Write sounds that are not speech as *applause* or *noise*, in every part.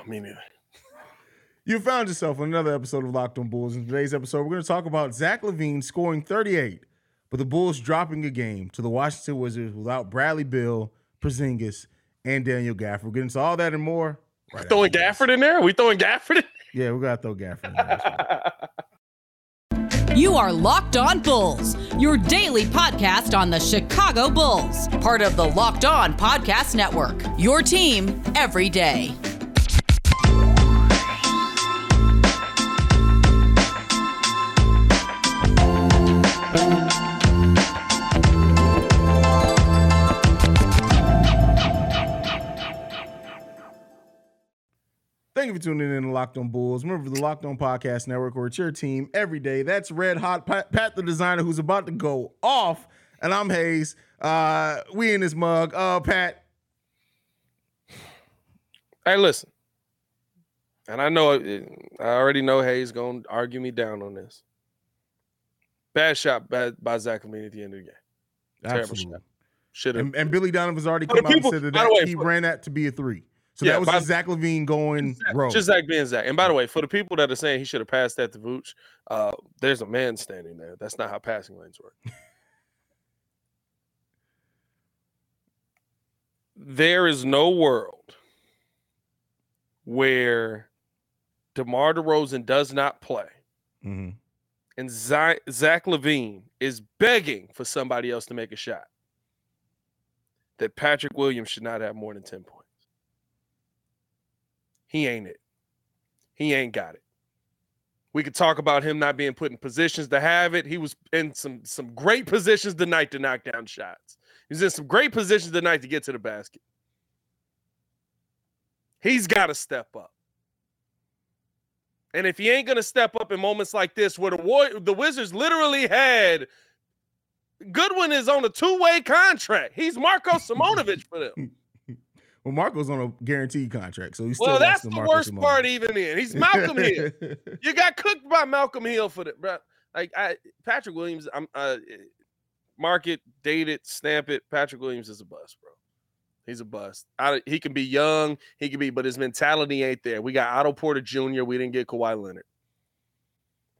Oh, me neither. You found yourself on another episode of Locked on Bulls. In today's episode, we're going to talk about Zach LaVine scoring 38, but the Bulls dropping a game to the Washington Wizards without Bradley Beal, Porzingis, and Daniel Gafford. We're getting into all that and more. Right throwing Gafford in there? Are we throwing Gafford in? Yeah, we got to throw Gafford in there. *laughs* You are Locked On Bulls, your daily podcast on the Chicago Bulls, part of the Locked On Podcast Network. Your team every day. Thank you for tuning in to Locked On Bulls. Remember the Locked On Podcast Network, where it's your team every day. That's Red Hot Pat, Pat the designer, who's about to go off, and I'm Hayes. Uh, we in this mug. Uh, Pat. Hey, listen. And I know I already know Hayes gonna argue me down on this. Bad shot by, by Zach LaVine at the end of the game. Terrible Absolutely. shot. Should have. And, and Billy Donovan's already For come out and said that, that way, he ran that to be a three. So Yeah, that was by- Zach LaVine going rogue. Just Zach being Zach. And by the way, for the people that are saying he should have passed that to Vooch, uh, there's a man standing there. That's not how passing lanes work. *laughs* there is no world where DeMar DeRozan does not play Mhm. and Zach LaVine is begging for somebody else to make a shot, that Patrick Williams should not have more than 10 points. He ain't it. He ain't got it. We could talk about him not being put in positions to have it. He was in some some great positions tonight to knock down shots. He was in some great positions tonight to get to the basket. He's got to step up. And if he ain't gonna step up in moments like this, where the War- the Wizards literally had Goodwin is on a two-way contract. He's Marko *laughs* Simonovic for them. Well, Marko's on a guaranteed contract, so he's still Well, that's the Marko worst part. Even in he's Malcolm Hill. *laughs* You got cooked by Malcolm Hill for the bro. Like I, Patrick Williams, I'm uh, mark it, date it, stamp it. Patrick Williams is a bust, bro. He's a bust. I, he can be young, he can be, but his mentality ain't there. We got Otto Porter Jr. We didn't get Kawhi Leonard.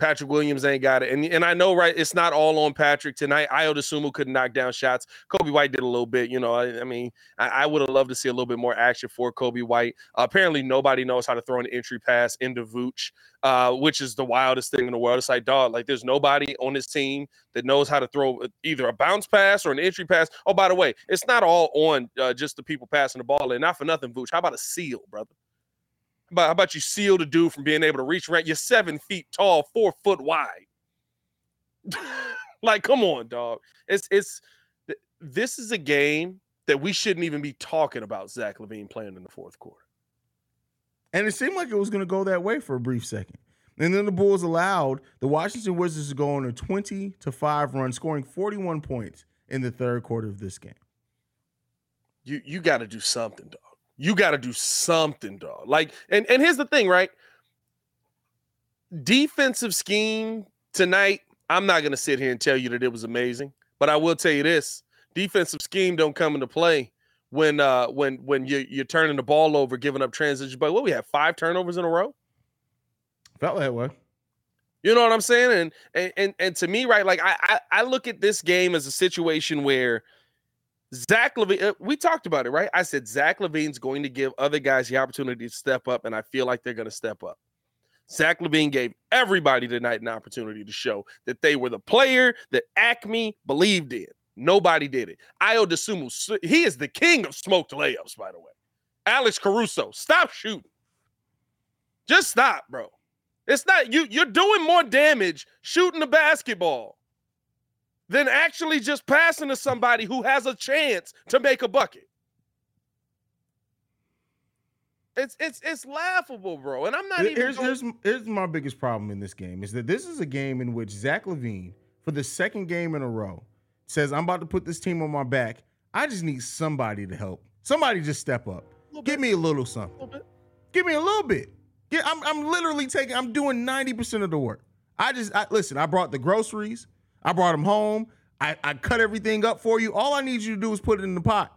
Patrick Williams ain't got it. And, and I know, right, it's not all on Patrick tonight. Ayo Dosunmu couldn't knock down shots. Coby White did a little bit. You know, I, I mean, I, I would have loved to see a little bit more action for Coby White. Uh, apparently, nobody knows how to throw an entry pass into Vooch, uh, which is the wildest thing in the world. It's like, dog, like there's nobody on this team that knows how to throw either a bounce pass or an entry pass. Oh, by the way, it's not all on uh, just the people passing the ball. And not for nothing, Vooch. How about a seal, brother? How about, how about you seal the dude from being able to reach around? You're seven feet tall, four foot wide. *laughs* like, come on, dog. It's it's this is a game that we shouldn't even be talking about Zach LaVine playing in the fourth quarter. And it seemed like it was going to go that way for a brief second. And then the Bulls allowed the Washington Wizards to go on a 20 to 5 run, scoring 41 points in the third quarter of this game. You you got to do something, dog. You got to do something, dog. Like, and and here's the thing, right? Defensive scheme tonight. I'm not gonna sit here and tell you that it was amazing, but I will tell you this: defensive scheme don't come into play when uh when when you you're turning the ball over, giving up transition. But what we have five turnovers in a row. Felt that way. You know what I'm saying? And and and, and to me, right, like I, I I look at this game as a situation where Zach LaVine, uh, we talked about it, right? I said Zach LaVine's going to give other guys the opportunity to step up, and I feel like they're going to step up. Zach LaVine gave everybody tonight an opportunity to show that they were the player that AKME believed in. Nobody did it. Ayo Dosunmu, he is the king of smoked layups, by the way. Alex Caruso, stop shooting. Just stop, bro. It's not you. You're doing more damage shooting the basketball than actually just passing to somebody who has a chance to make a bucket. It's it's it's laughable, bro. And I'm not even. Here's, going- here's, here's my biggest problem in this game is that this is a game in which Zach LaVine, for the second game in a row, says, I'm about to put this team on my back. I just need somebody to help. Somebody just step up. Give bit. me a little something. little. Give me a little bit. Yeah, I'm, I'm literally taking, I'm doing 90% of the work. I just, I, listen, I brought the groceries. I brought them home. I, I cut everything up for you. All I need you to do is put it in the pot.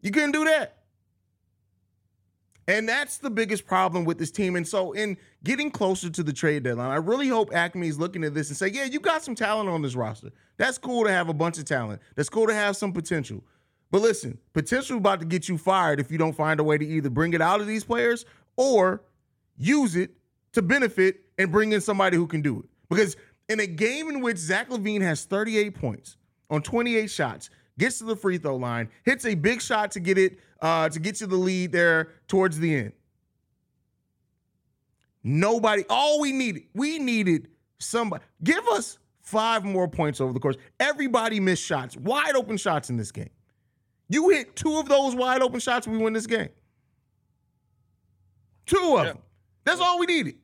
You couldn't do that. And that's the biggest problem with this team. And so, in getting closer to the trade deadline, I really hope AKME is looking at this and say, "Yeah, you got some talent on this roster. That's cool to have a bunch of talent. That's cool to have some potential." But listen, potential about to get you fired if you don't find a way to either bring it out of these players or use it to benefit and bring in somebody who can do it. Because in a game in which Zach LaVine has 38 points on 28 shots, gets to the free throw line, hits a big shot to get it uh, to get you the lead there towards the end. Nobody, all we needed, we needed somebody. Give us five more points over the course. Everybody missed shots, wide open shots in this game. You hit two of those wide open shots, we win this game. Two of them. That's all we needed.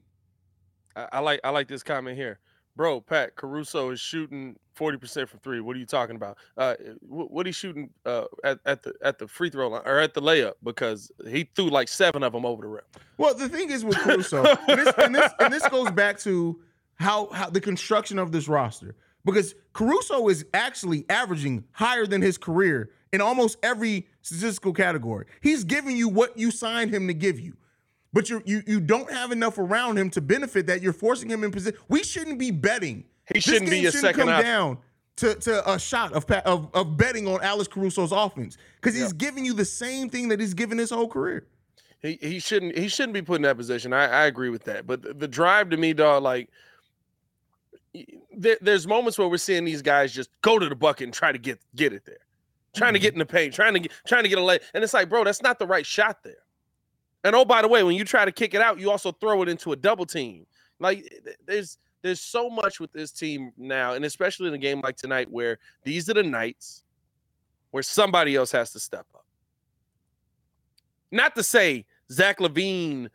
I, I like I like this comment here bro, Pat Caruso is shooting forty percent from three. What are you talking about? Uh, what, what he shooting uh, at, at the at the free throw line or at the layup because he threw like seven of them over the rim. Well, the thing is with *laughs* Caruso, and, this, and, this, and this goes back to how how the construction of this roster because Caruso is actually averaging higher than his career in almost every statistical category. He's giving you what you signed him to give you but you you you don't have enough around him to benefit that. You're forcing him in position. We shouldn't be betting. He shouldn't be a shouldn't second come down to, to a shot of, of of betting on Alex Caruso's offense because he's giving you the same thing that he's given his whole career. He he shouldn't he shouldn't be put in that position. I, I agree with that. But the, the drive to me, dog, like there, there's moments where we're seeing these guys just go to the bucket and try to get get it there, trying mm-hmm. to get in the paint, trying to get trying to get a lay, and it's like, bro, that's not the right shot there. And oh, by the way, when you try to kick it out, you also throw it into a double team. Like there's there's so much with this team now, and especially in a game like tonight, where these are the nights where somebody else has to step up. Not to say Zach LaVine,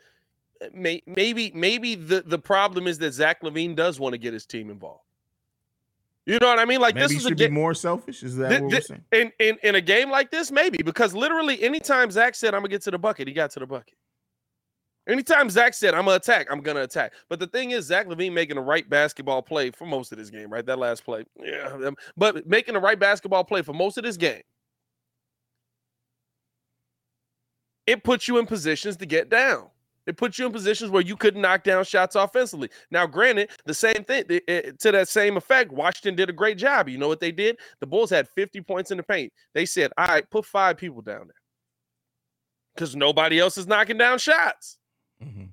eh, may, maybe maybe the the problem is that Zach LaVine does want to get his team involved. You know what I mean? Like maybe this is should a ga- be more selfish. Is that th- saying? In, in in a game like this, maybe because literally anytime Zach said I'm gonna get to the bucket, he got to the bucket. Anytime Zach said I'm gonna attack, I'm gonna attack. But the thing is, Zach LaVine making the right basketball play for most of this game, right? That last play, yeah. Um, but making the right basketball play for most of this game, it puts you in positions to get down. It puts you in positions where you couldn't knock down shots offensively. Now, granted, the same thing to that same effect, Washington did a great job. You know what they did? The Bulls had 50 points in the paint. They said, all right, put five people down there because nobody else is knocking down shots. Mm-hmm.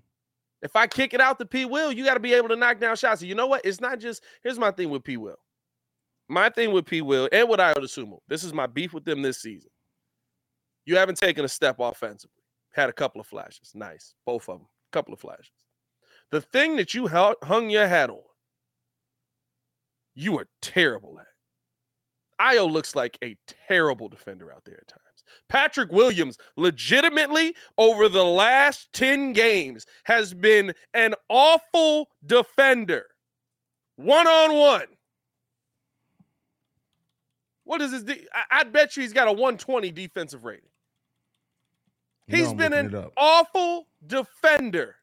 If I kick it out to P. Will, you got to be able to knock down shots. And you know what? It's not just here's my thing with P. Will. My thing with P. Will and with Ayo Dosunmu. This is my beef with them this season. You haven't taken a step offensively. Had a couple of flashes. Nice. Both of them. A couple of flashes. The thing that you hung your hat on, you are terrible at. Ayo looks like a terrible defender out there at times. Patrick Williams, legitimately over the last 10 games, has been an awful defender. One on one. What is his? De- I, I bet you he's got a 120 defensive rating. He's been an awful defender,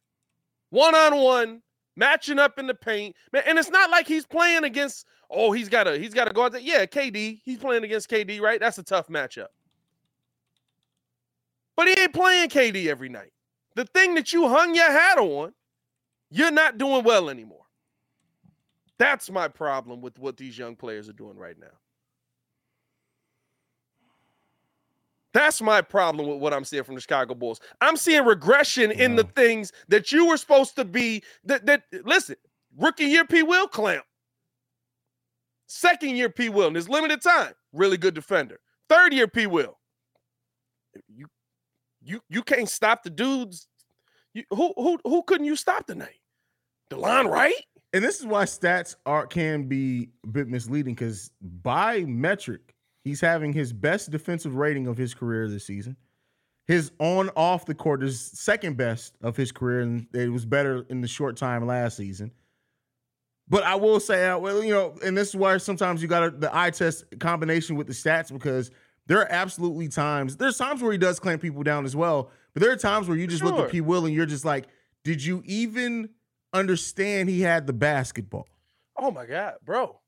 one on one, matching up in the paint. Man, and it's not like he's playing against. Oh, he's got to he's got to go out there. Yeah, KD. He's playing against KD, right? That's a tough matchup. But he ain't playing KD every night. The thing that you hung your hat on, you're not doing well anymore. That's my problem with what these young players are doing right now. That's my problem with what I'm seeing from the Chicago Bulls. I'm seeing regression in the things that you were supposed to be. That that listen, rookie year P. Will clamp. Second year P. Will in his limited time, really good defender. Third year P. Will. You you you can't stop the dudes. You, who who who couldn't you stop tonight? Delon Wright? And this is why stats are can be a bit misleading because by metric, He's having his best defensive rating of his career this season. His on off the court is second best of his career, and it was better in the short time last season. But I will say, uh, well, you know, and this is why sometimes you got the eye test combination with the stats because there are absolutely times. There's times where he does clamp people down as well, but there are times where you just sure. look at P. Will and you're just like, did you even understand he had the basketball? Oh my god, bro!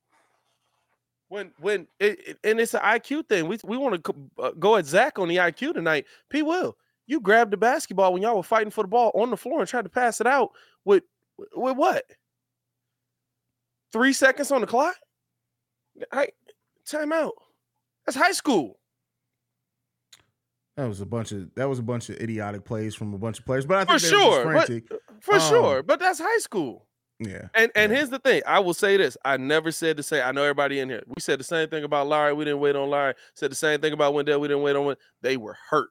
When when it, and it's an IQ thing. We we want to uh, go at Zach on the IQ tonight. P. Will You grabbed the basketball when y'all were fighting for the ball on the floor and tried to pass it out with with what? Three seconds on the clock? I time out. That's high school. That was a bunch of that was a bunch of idiotic plays from a bunch of players, but I think For they were just sure, but- For Um, sure. But that's high school. Yeah, And and Yeah. here's the thing. I will say this. I never said to say, I know everybody in here. We said the same thing about Larry. We didn't wait on Larry. Said the same thing about Wendell. We didn't wait on Wendell. They were hurt.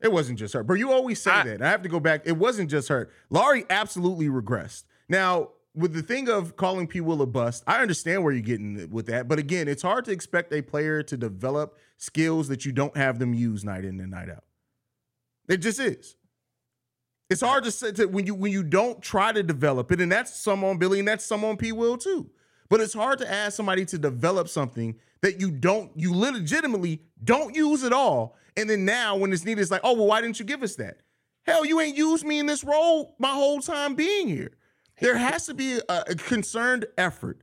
it wasn't just hurt. But you always say I- that. I have to go back. It wasn't just hurt. Larry absolutely regressed. Now, with the thing of calling P. Will a bust, I understand where you're getting with that. But again, it's hard to expect a player to develop skills that you don't have them use night in and night out. It just is. It's hard to say to, when you when you don't try to develop it, and that's some on Billy, and that's some on P. Will too. But it's hard to ask somebody to develop something that you don't, you legitimately don't use at all. And then now when it's needed, it's like, oh, well, why didn't you give us that? Hell, you ain't used me in this role my whole time being here. There has to be a, a concerned effort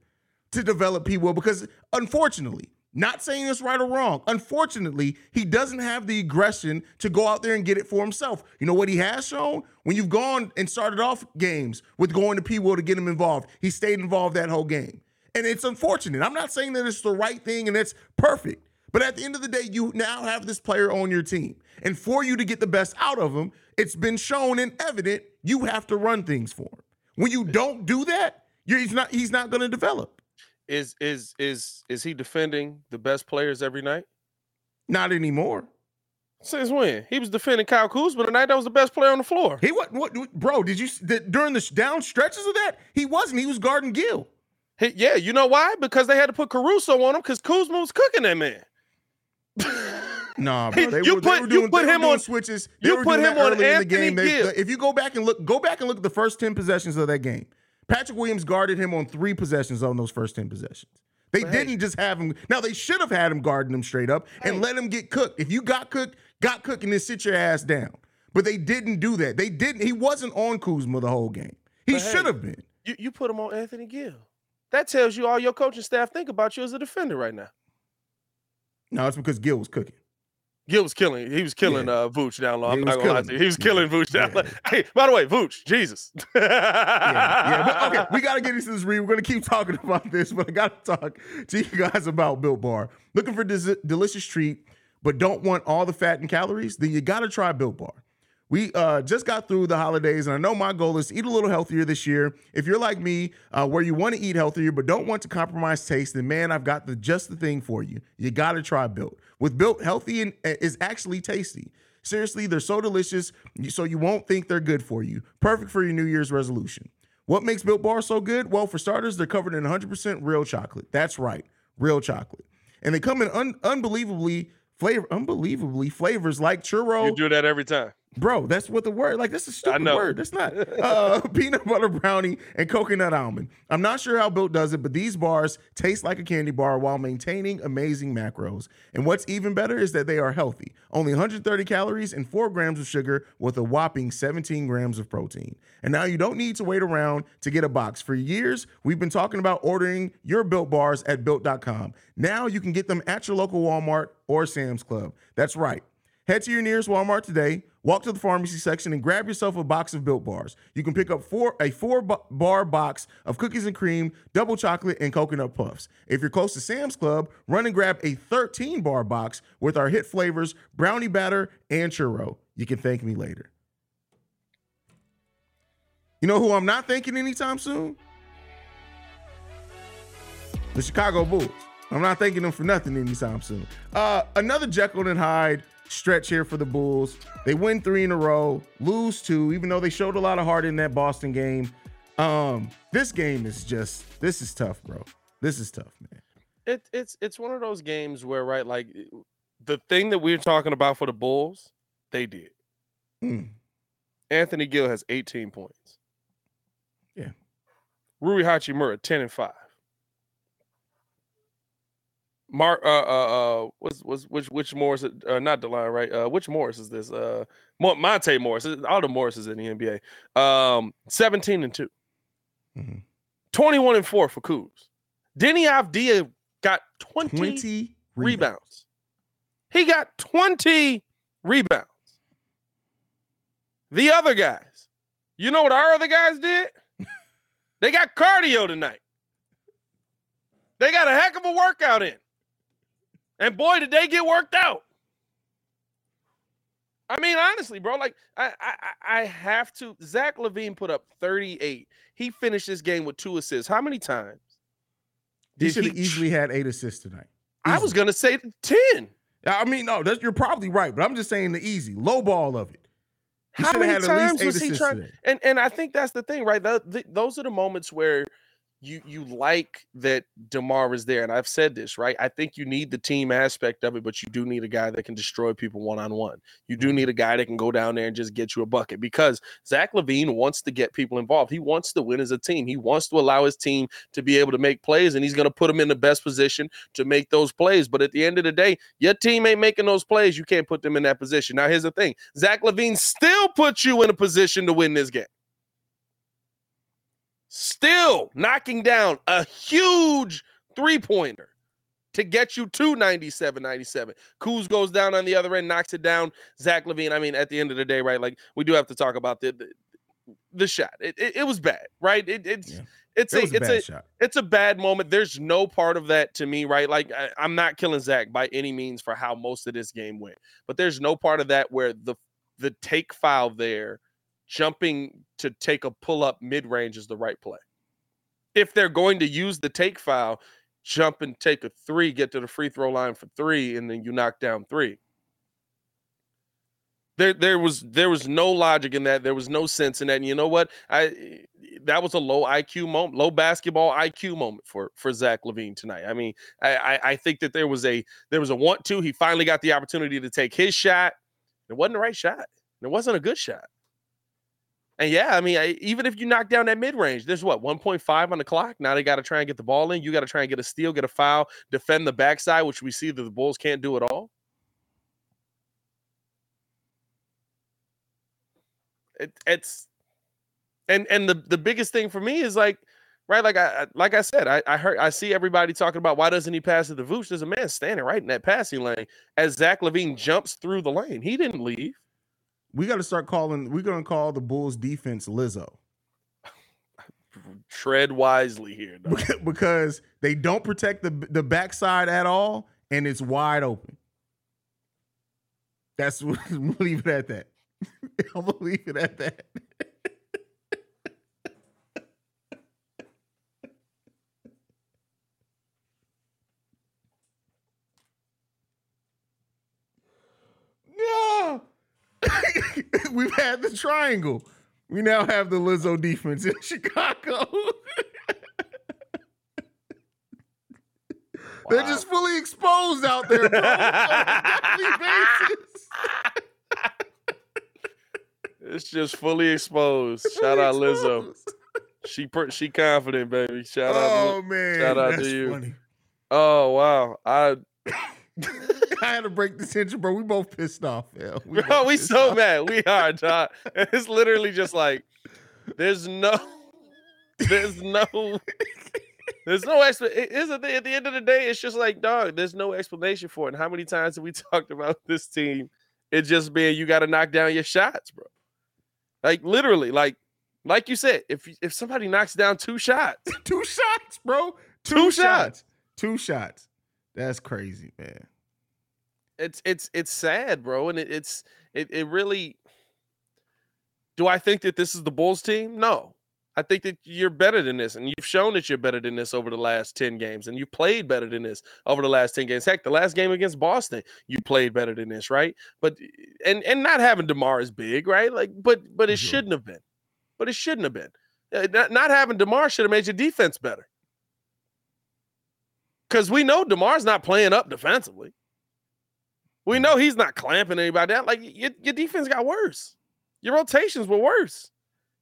to develop P. Will because unfortunately, not saying it's right or wrong, unfortunately, he doesn't have the aggression to go out there and get it for himself. You know what he has shown? When you've gone and started off games with going to P. Will to get him involved, he stayed involved that whole game. And it's unfortunate. I'm not saying that it's the right thing and it's perfect. But at the end of the day, you now have this player on your team. And for you to get the best out of him, it's been shown and evident you have to run things for him. When you don't do that, he's not he's not going to develop. Is is is is he defending the best players every night? Not anymore. Since when? He was defending Kyle Kuzma the night that was the best player on the floor. He what, what bro, did you that during the down stretches of that? He wasn't. He was guarding Gill. He- yeah, you know why? Because they had to put Caruso on him because Kuzma was cooking that man. *laughs* Nah, bro. They you were, they put- were you put they him doing on- switches. They you put doing him on in the Anthony game. They- Gill. if you go back and look, go back and look at the first 10 possessions of that game. Patrick Williams guarded him on three possessions on those first 10 possessions. They But didn't just have him. Now they should have had him guarding him straight up and Hey. let him get cooked. If you got cooked, got cooked and then sit your ass down. But they didn't do that. They didn't. He wasn't on Kuzma the whole game. He But hey, should have been. You you put him on Anthony Gill. That tells you all your coaching staff think about you as a defender right now. No, it's because Gill was cooking. Gill was killing. He was killing Yeah. uh Vooch down low. He I'm was not gonna lie killing to you. He was killing Vooch down Yeah. low. Hey, by the way, Vooch, Jesus. *laughs* yeah, yeah. Okay, we got to get into this read. We're going to keep talking about this, but I got to talk to you guys about Built Bar. Looking for this delicious treat, but don't want all the fat and calories? Then you got to try Built Bar. We uh, just got through the holidays, and I know my goal is to eat a little healthier this year. If you're like me, uh, where you want to eat healthier but don't want to compromise taste, then man, I've got the just the thing for you. You got to try Built. With Built, healthy and uh, is actually tasty. Seriously, they're so delicious, so you won't think they're good for you. Perfect for your New Year's resolution. What makes Built Bar so good? Well, for starters, they're covered in 100% real chocolate. That's right, real chocolate. And they come in un- unbelievably flavor, unbelievably flavors like churro. You do that every time. Bro, that's what the word like. That's a stupid word. That's not uh, *laughs* peanut butter brownie and coconut almond. I'm not sure how Built does it, but these bars taste like a candy bar while maintaining amazing macros. And what's even better is that they are healthy. Only 130 calories and four grams of sugar with a whopping 17 grams of protein. And now you don't need to wait around to get a box. For years, we've been talking about ordering your Built bars at Built.com. Now you can get them at your local Walmart or Sam's Club. That's right. Head to your nearest Walmart today, walk to the pharmacy section, and grab yourself a box of Built Bars. You can pick up four a four bar box of cookies and cream, double chocolate, and coconut puffs. If you're close to Sam's Club, run and grab a 13 bar box with our hit flavors, brownie batter, and churro. You can thank me later. You know who I'm not thanking anytime soon? The Chicago Bulls. I'm not thanking them for nothing anytime soon. Uh, another Jekyll and Hyde stretch here for the Bulls. They win three in a row, lose two, even though they showed a lot of heart in that Boston game. Um, this game is just this is tough, bro. This is tough, man. It, it's it's one of those games where right, like the thing that we're talking about for the Bulls, they did. Mm. Anthony Gill has 18 points. Yeah. Rui Hachimura 10 and 5. Mark uh uh uh what's what's which which Morris uh not Delon, right uh which Morris is this uh Monte Morris all the Morrises in the NBA um 17 and 2 Mhm. 21 and 4 for Kuz Deni Avdija got 20, 20 rebounds. rebounds he got 20 rebounds The other guys. You know what our other guys did? *laughs* they got cardio tonight. They got a heck of a workout in. And boy, did they get worked out. I mean, honestly, bro, like I, I, I have to. Zach LaVine put up 38. He finished this game with two assists. How many times? He should have easily had eight assists tonight. I was gonna say 10. I mean, no, that's, you're probably right, but I'm just saying the easy low ball of it. He How many times was he trying? And and I think that's the thing, right? The, the, those are the moments where you you like that Demar is there, and I've said this right. I think you need the team aspect of it, but you do need a guy that can destroy people one on one. You do need a guy that can go down there and just get you a bucket because Zach LaVine wants to get people involved. He wants to win as a team. He wants to allow his team to be able to make plays, and he's going to put them in the best position to make those plays. But at the end of the day, your team ain't making those plays. You can't put them in that position. Now, here's the thing: Zach LaVine still puts you in a position to win this game still knocking down a huge three pointer to get you to 97 97. Kuz goes down on the other end, knocks it down. Zach LaVine, I mean, at the end of the day, right? Like, we do have to talk about the the, the shot. It, it, it, was bad, right? It, it's. Yeah. It's it a, it's a, shot. it's a bad moment. There's no part of that to me, right? Like I, I'm not killing Zach by any means for how most of this game went, but there's no part of that where the the take foul there jumping to take a pull up mid range is the right play. If they're going to use the take foul, jump and take a three, get to the free throw line for three, and then you knock down three. There, there was there was no logic in that. There was no sense in that. And you know what? I that was a low IQ moment, low basketball IQ moment for for Zach LaVine tonight. I mean, I, I, I think that there was a there was a want to. He finally got the opportunity to take his shot. It wasn't the right shot. It wasn't a good shot. And yeah, I mean, I, even if you knock down that mid range, there's what 1.5 on the clock. Now they got to try and get the ball in. You got to try and get a steal, get a foul, defend the backside, which we see that the Bulls can't do at all. It, it's and and the the biggest thing for me is like right like I like I said I, I heard I see everybody talking about why doesn't he pass to Vooch? There's a man standing right in that passing lane as Zach LaVine jumps through the lane. He didn't leave we got to start calling. We're gonna call the Bulls defense Lizzo. *laughs* Tread wisely here, because they don't protect the the backside at all, and it's wide open. That's *laughs* we'll leave it at that. *laughs* I'm gonna leave it at that. no. *laughs* We've had the triangle. We now have the Lizzo defense in *laughs* Chicago. Wow. *laughs* They're just fully exposed out there, bro. it's just fully exposed. Fully Shout out exposed. Lizzo. She she confident, baby. Shout out. Oh man, shout out to you. Funny. Oh wow, I *laughs* I had to break the tension, bro. We both pissed off, yeah. We bro, we so off. mad. We are, *laughs* John. It's literally just like there's no, there's no, there's no explanation. Is it at the end of the day? It's just like, dog. There's no explanation for it. And how many times have we *laughs* talked about this team? It just being you got to knock down your shots, bro. Like literally, like like you said, if if somebody knocks down two shots, two shots, bro, two, two shots. shots, two shots. That's crazy, man. It's it's it's sad, bro, and it, it's it it really. Do I think that this is the Bulls team? No. I think that you're better than this, and you've shown that you're better than this over the last 10 games, and you played better than this over the last 10 games. Heck, the last game against Boston, you played better than this, right? But and and not having DeMar is big, right? Like, but but it mm-hmm. shouldn't have been. But it shouldn't have been. Uh, not, not having DeMar should have made your defense better. Because we know DeMar's not playing up defensively. We know mm. he's not clamping anybody down. Like your, your defense got worse. Your rotations were worse.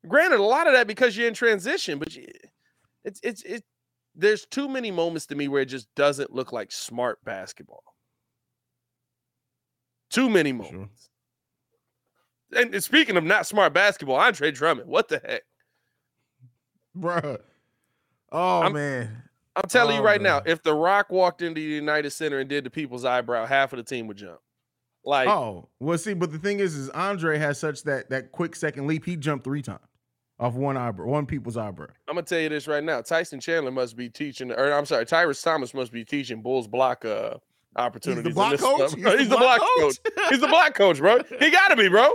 Granted, a lot of that because you're in transition, but you, it's it's it. There's too many moments to me where it just doesn't look like smart basketball. Too many moments. Sure. And, and speaking of not smart basketball, Andre Drummond, what the heck, bruh? Oh I'm, man, I'm telling oh, you right man. now, if The Rock walked into the United Center and did the people's eyebrow, half of the team would jump. Like, oh, well, see, but the thing is, is Andre has such that that quick second leap. He jumped three times off one eyebrow, one people's eyebrow. I'm gonna tell you this right now. Tyson Chandler must be teaching, or I'm sorry, Tyrus Thomas must be teaching Bulls block uh opportunities. He's the block coach? He's He's, the *laughs* the block block coach. coach? He's the block coach, bro. He gotta be, bro.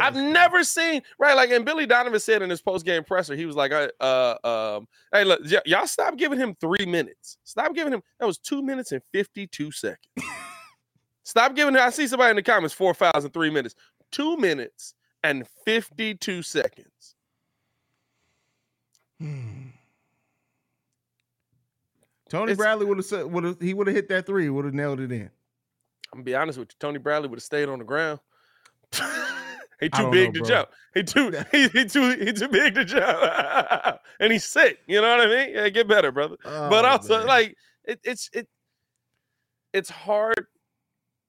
I've never seen right like, and Billy Donovan said in his post game presser, he was like, uh, uh, um, "Hey, look, y- y'all stop giving him three minutes. Stop giving him that was two minutes and fifty two seconds. *laughs* stop giving him. I see somebody in the comments four fouls in three minutes, two minutes and fifty two seconds. Hmm. *sighs* Tony It's- Bradley would have said, would have he would have hit that three, would have nailed it in. I'm gonna be honest with you. Tony Bradley would have stayed on the ground. *laughs* he too big know, to jump. He too *laughs* he, he too he too big to jump. *laughs* and he's sick. You know what I mean? Yeah, get better, brother. but Oh, also man. like it, it's it it's hard.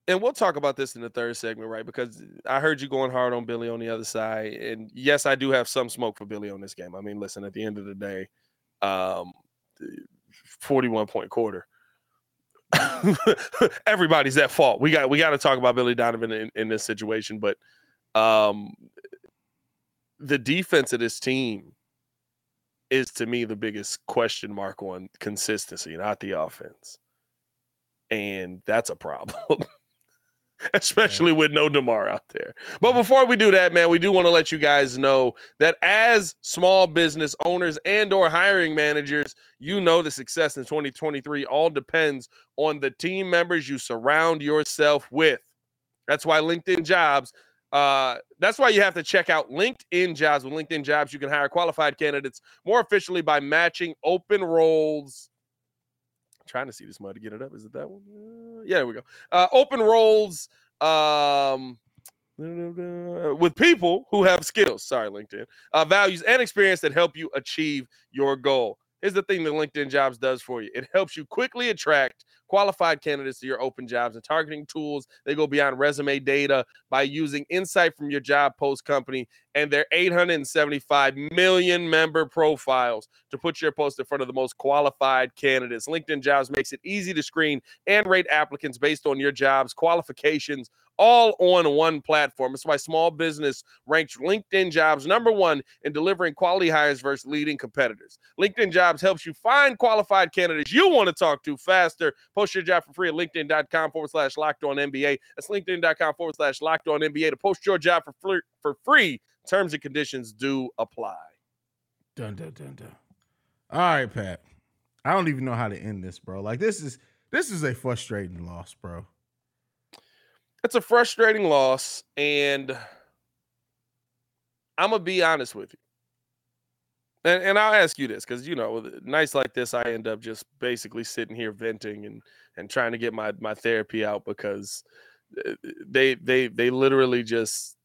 And we'll talk about this in the third segment, right? Because I heard you going hard on Billy on the other side. And yes, I do have some smoke for Billy on this game. I mean, listen, at the end of the day, um 41 point quarter. *laughs* Everybody's at fault. We got we got to talk about Billy Donovan in, in this situation, but um the defense of this team is to me the biggest question mark on consistency, not the offense. And that's a problem. *laughs* Especially with no DeMar out there. But before we do that, man, we do want to let you guys know that as small business owners and or hiring managers, you know the success in 2023 all depends on the team members you surround yourself with. That's why LinkedIn Jobs uh, that's why you have to check out LinkedIn Jobs. With LinkedIn Jobs, you can hire qualified candidates more efficiently by matching open roles. I'm trying to see this mud to get it up. Is it that one? Uh, yeah, there we go. Uh, open roles um, with people who have skills. Sorry, LinkedIn. Uh, values and experience that help you achieve your goal. Here's the thing that LinkedIn Jobs does for you it helps you quickly attract qualified candidates to your open jobs and targeting tools. They go beyond resume data by using insight from your job post company and their 875 million member profiles to put your post in front of the most qualified candidates. LinkedIn Jobs makes it easy to screen and rate applicants based on your job's qualifications all on one platform. That's why small business ranks LinkedIn Jobs number one in delivering quality hires versus leading competitors. LinkedIn Jobs helps you find qualified candidates you want to talk to faster. Post your job for free at LinkedIn.com forward slash locked on NBA. That's LinkedIn.com forward slash locked on NBA to post your job for free, for free. Terms and conditions do apply. Dun dun dun dun. All right, Pat. I don't even know how to end this, bro. Like this is this is a frustrating loss, bro. It's a frustrating loss, and I'm gonna be honest with you. And, and I'll ask you this because you know, with nights like this, I end up just basically sitting here venting and and trying to get my my therapy out because uh, they they they literally just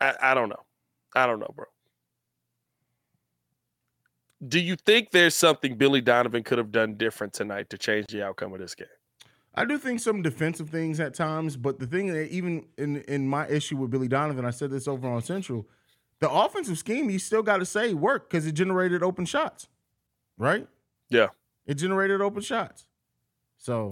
I, I don't know. I don't know, bro. Do you think there's something Billy Donovan could have done different tonight to change the outcome of this game? I do think some defensive things at times, but the thing that even in in my issue with Billy Donovan, I said this over on Central, the offensive scheme you still got to say worked because it generated open shots, right? Yeah. It generated open shots. So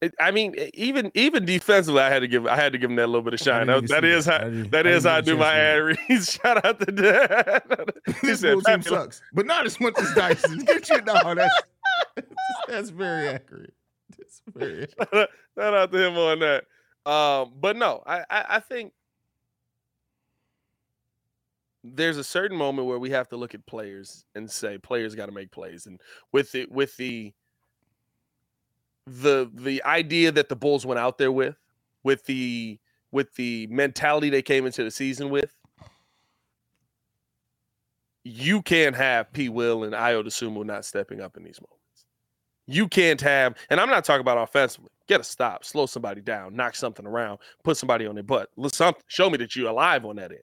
It, I mean, even even defensively, I had to give I had to give him that little bit of shine. That, that is I how that I how I do my ad reads. *laughs* Shout out to *laughs* he this said, team "Pack it up." sucks, but not as much as Dyson. Get you no, that's *laughs* that's very accurate. *laughs* Accurate. Shout out to him on that. Um, but no, I, I I think there's a certain moment where we have to look at players and say players got to make plays, and with it with the the the idea that the Bulls went out there with, with the with the mentality they came into the season with, you can't have P. Will and Ayo Dosunmu not stepping up in these moments. You can't have, and I'm not talking about offensively. Get a stop, slow somebody down, knock something around, put somebody on their butt. Let something show me that you're alive on that end.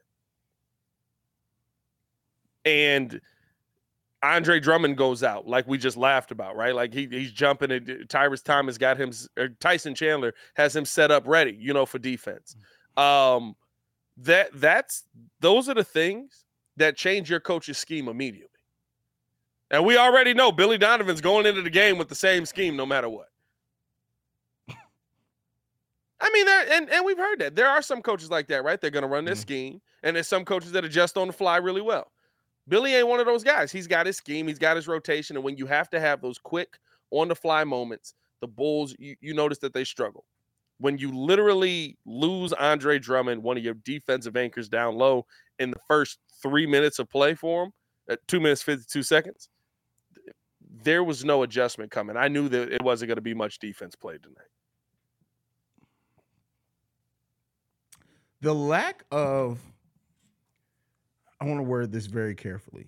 And Andre Drummond goes out, like we just laughed about, right? Like he, he's jumping. And Tyrus Thomas got him. Or Tyson Chandler has him set up ready, you know, for defense. Um, that that's those are the things that change your coach's scheme immediately. And we already know Billy Donovan's going into the game with the same scheme no matter what. *laughs* I mean, there and, and we've heard that there are some coaches like that, right? They're going to run their Mhm. scheme, and there's some coaches that adjust on the fly really well. Billy ain't one of those guys. He's got his scheme, he's got his rotation, and when you have to have those quick on the fly moments, the Bulls you, you notice that they struggle. When you literally lose Andre Drummond, one of your defensive anchors down low in the first three minutes of play for him, at two minutes fifty two seconds, there was no adjustment coming. I knew that it wasn't going to be much defense played tonight. the lack of I want to word this very carefully.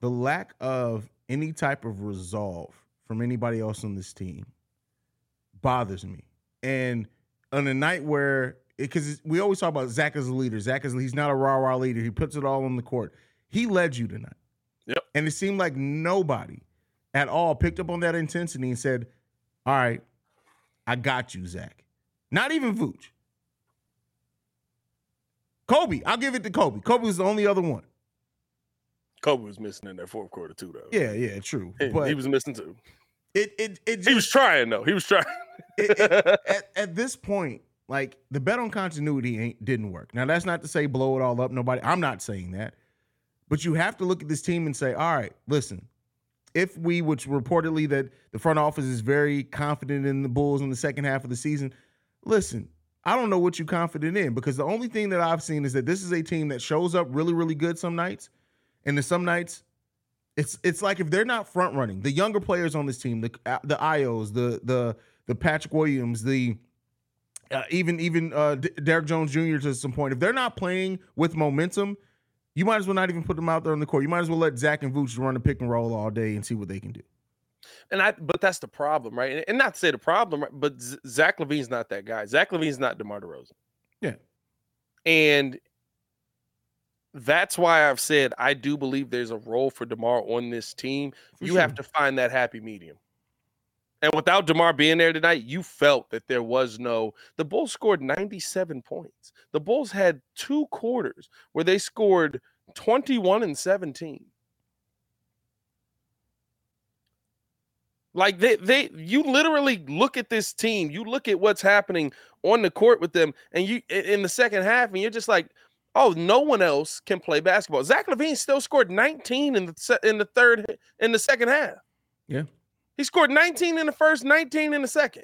The lack of any type of resolve from anybody else on this team bothers me. And on a night where because we always talk about Zach as a leader. Zach is he's not a rah rah leader. He puts it all on the court. He led you tonight. Yep. And it seemed like nobody at all picked up on that intensity and said, "All right, I got you, Zach." Not even Vooch. Coby, I'll give it to Coby. Coby was the only other one. Coby was missing in that fourth quarter too, though. Yeah, yeah, true. *laughs* He- But he was missing too. it it it He was trying though. He was trying. it- it- *laughs* at, at this point, like the bet on continuity ain't didn't work. Now that's not to say blow it all up. Nobody, I'm not saying that, but you have to look at this team and say, all right, listen. If we, which reportedly that the front office is very confident in the Bulls in the second half of the season, listen. I don't know what you're confident in because the only thing that I've seen is that this is a team that shows up really, really good some nights, and then some nights it's it's like if they're not front running, the younger players on this team, the the Ayos, the the the Patrick Williams, the uh, even even uh, D- Derrick Jones Jr. to some point, if they're not playing with momentum, you might as well not even put them out there on the court. You might as well let Zach and Vooch run the pick and roll all day and see what they can do. And I, but that's the problem, right? And, not to say the problem, right? but Zach LaVine's not that guy. Zach LaVine's not DeMar DeRozan. Yeah. And that's why I've said I do believe there's a role for DeMar on this team. For you have to find that happy medium. And without DeMar being there tonight, you felt that there was no. The Bulls scored 97 points. The Bulls had two quarters where they scored 21 and 17. Like they they you literally look at this team, you look at what's happening on the court with them, and you in- the second half, and you're just like, oh, no one else can play basketball. Zach LaVine still scored 19 in the in the third in the second half. Yeah. He scored 19 in the first, 19 in the second.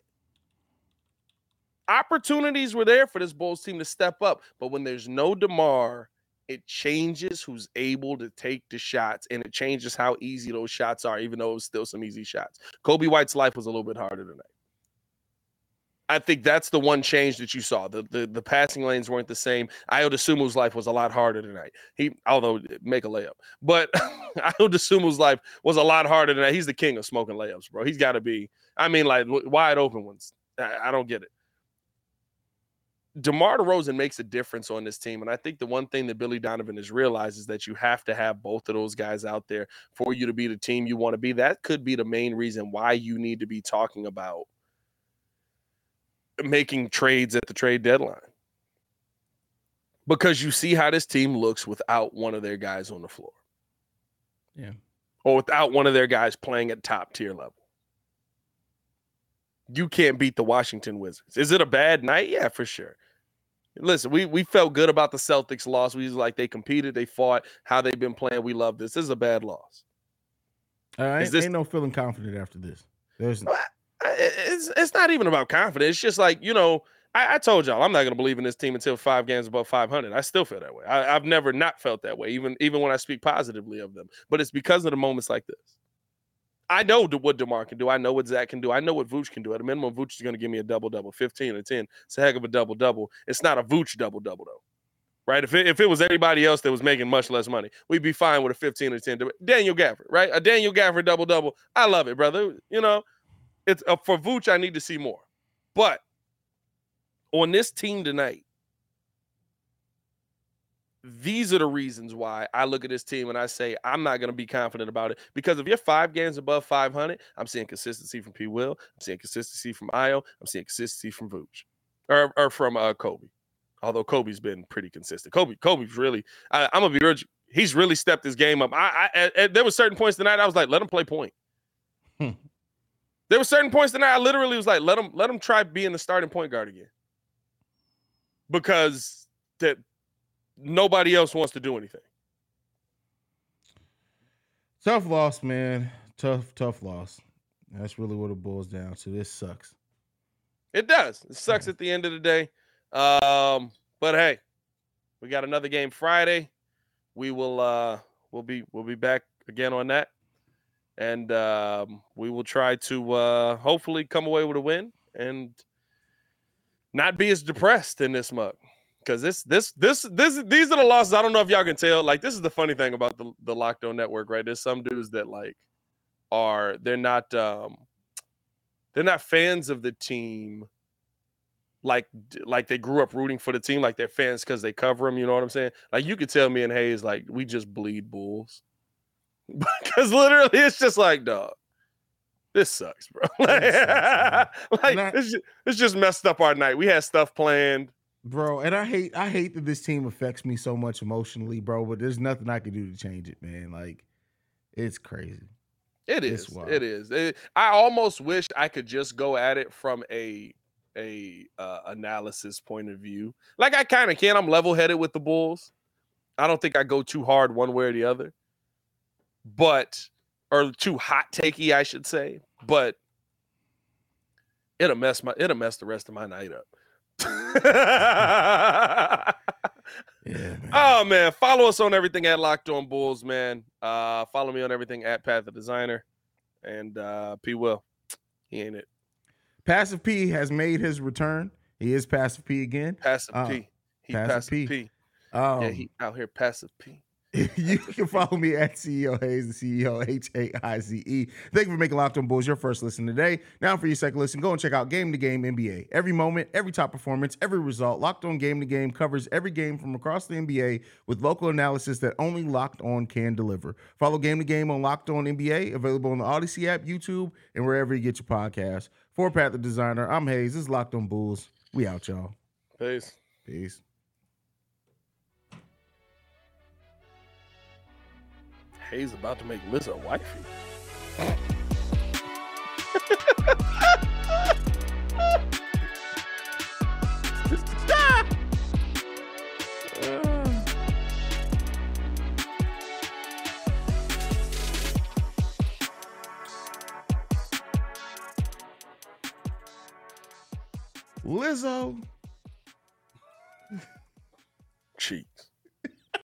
Opportunities were there for this Bulls team to step up, but when there's no DeMar, it changes who's able to take the shots and it changes how easy those shots are, even though it was still some easy shots. Coby White's life was a little bit harder tonight. I think that's the one change that you saw. The the, the passing lanes weren't the same. Ayo Dosunmu's life was a lot harder tonight. He although make a layup, but *laughs* Ayo Dosunmu's life was a lot harder tonight. He's the king of smoking layups, bro. He's got to be. I mean, like wide open ones. I, I don't get it. DeMar DeRozan makes a difference on this team. And I think the one thing that Billy Donovan has realized is that you have to have both of those guys out there for you to be the team you want to be. That could be the main reason why you need to be talking about making trades at the trade deadline. Because you see how this team looks without one of their guys on the floor. Yeah. Or without one of their guys playing at top tier level. You can't beat the Washington Wizards. Is it a bad night? Yeah, for sure. Listen, we we felt good about the Celtics loss. We was like they competed, they fought, how they've been playing. We love this. This is a bad loss. Uh, ain't, this- ain't no feeling confident after this. There's I- I- It's it's not even about confidence. It's just like you know. I, I told y'all I'm not to believe in this team until five games above 500. I still feel that way. I, I've never not felt that way, even even when I speak positively of them. But it's because of the moments like this. I know what Demar can do. I know what Zach can do. I know what Vooch can do. At a minimum, Vooch is to give me a double double, 15 or 10. It's a heck of a double double. It's not a Vooch double double though, right? If it, if it was anybody else that was making much less money, we'd be fine with a 15 or 10. Daniel Gafford, right? A Daniel Gafford double double. I love it, brother. You know, it's uh, for Vooch. I need to see more, but on this team tonight, these are the reasons why I look at this team and I say I'm not going to be confident about it because if you're five games above 500, I'm seeing consistency from P. Will, I'm seeing consistency from Ayo, I'm seeing consistency from Vooch, or, or from uh, Coby. Although Coby's been pretty consistent. Coby, Coby's really. I, I'm gonna be real. He's really stepped his game up. I, I at- there were certain points tonight I was like, let him play point. There were certain points tonight I literally was like, let him let him try being the starting point guard again. Because that nobody else wants to do anything. Tough loss, man. Tough, tough loss. That's really what it boils down to. This sucks. It does. It sucks at the end of the day. Um, but hey, we got another game Friday. We will uh we'll be we'll be back again on that. And um, we will try to uh hopefully come away with a win and not be as depressed in this mug. Cause this this this this these are the losses. I don't know if y'all can tell. Like this is the funny thing about the the Locked On Network, right? There's some dudes that like are they're not um they're not fans of the team like like they grew up rooting for the team like they're fans because they cover them you know what i'm saying like you could tell me and hayes like we just bleed bulls *laughs* because literally it's just like dog this sucks bro *laughs* like, like I- it's, just, it's just messed up our night we had stuff planned Bro, and I hate I hate that this team affects me so much emotionally, bro, but there's nothing I can do to change it, man. Like it's crazy. It is. It is. It- I almost wish I could just go at it from a a uh, analysis point of view. Like I kind of can. I'm level headed with the Bulls. I don't think I go too hard one way or the other, but or too hot takey, I should say. But it'll mess my it'll mess the rest of my night up. *laughs* Yeah, man. Oh man, follow us on everything at Locked On Bulls, man. Uh follow me on everything at Pat the Designer and uh P Will. He ain't it. Passive P has made his return. He is Passive P again. Passive Uh, P. He Passive P. P. Um, yeah, he out here passive P. *laughs* you can follow me at CEO Hayes, the CEO H A I Z E. Thank you for making Locked On Bulls your first listen today. Now for your second listen, go and check out Game to Game NBA. Every moment, every top performance, every result. Locked On Game to Game covers every game from across the NBA with local analysis that only Locked On can deliver. Follow Game to Game on Locked On NBA, available on the Odyssey app, YouTube, and wherever you get your podcasts. For Pat the Designer, I'm Hayes. This is Locked On Bulls. We out, y'all. Peace. Peace. Hayes about to make Liz a wifey. Lizzo cheat.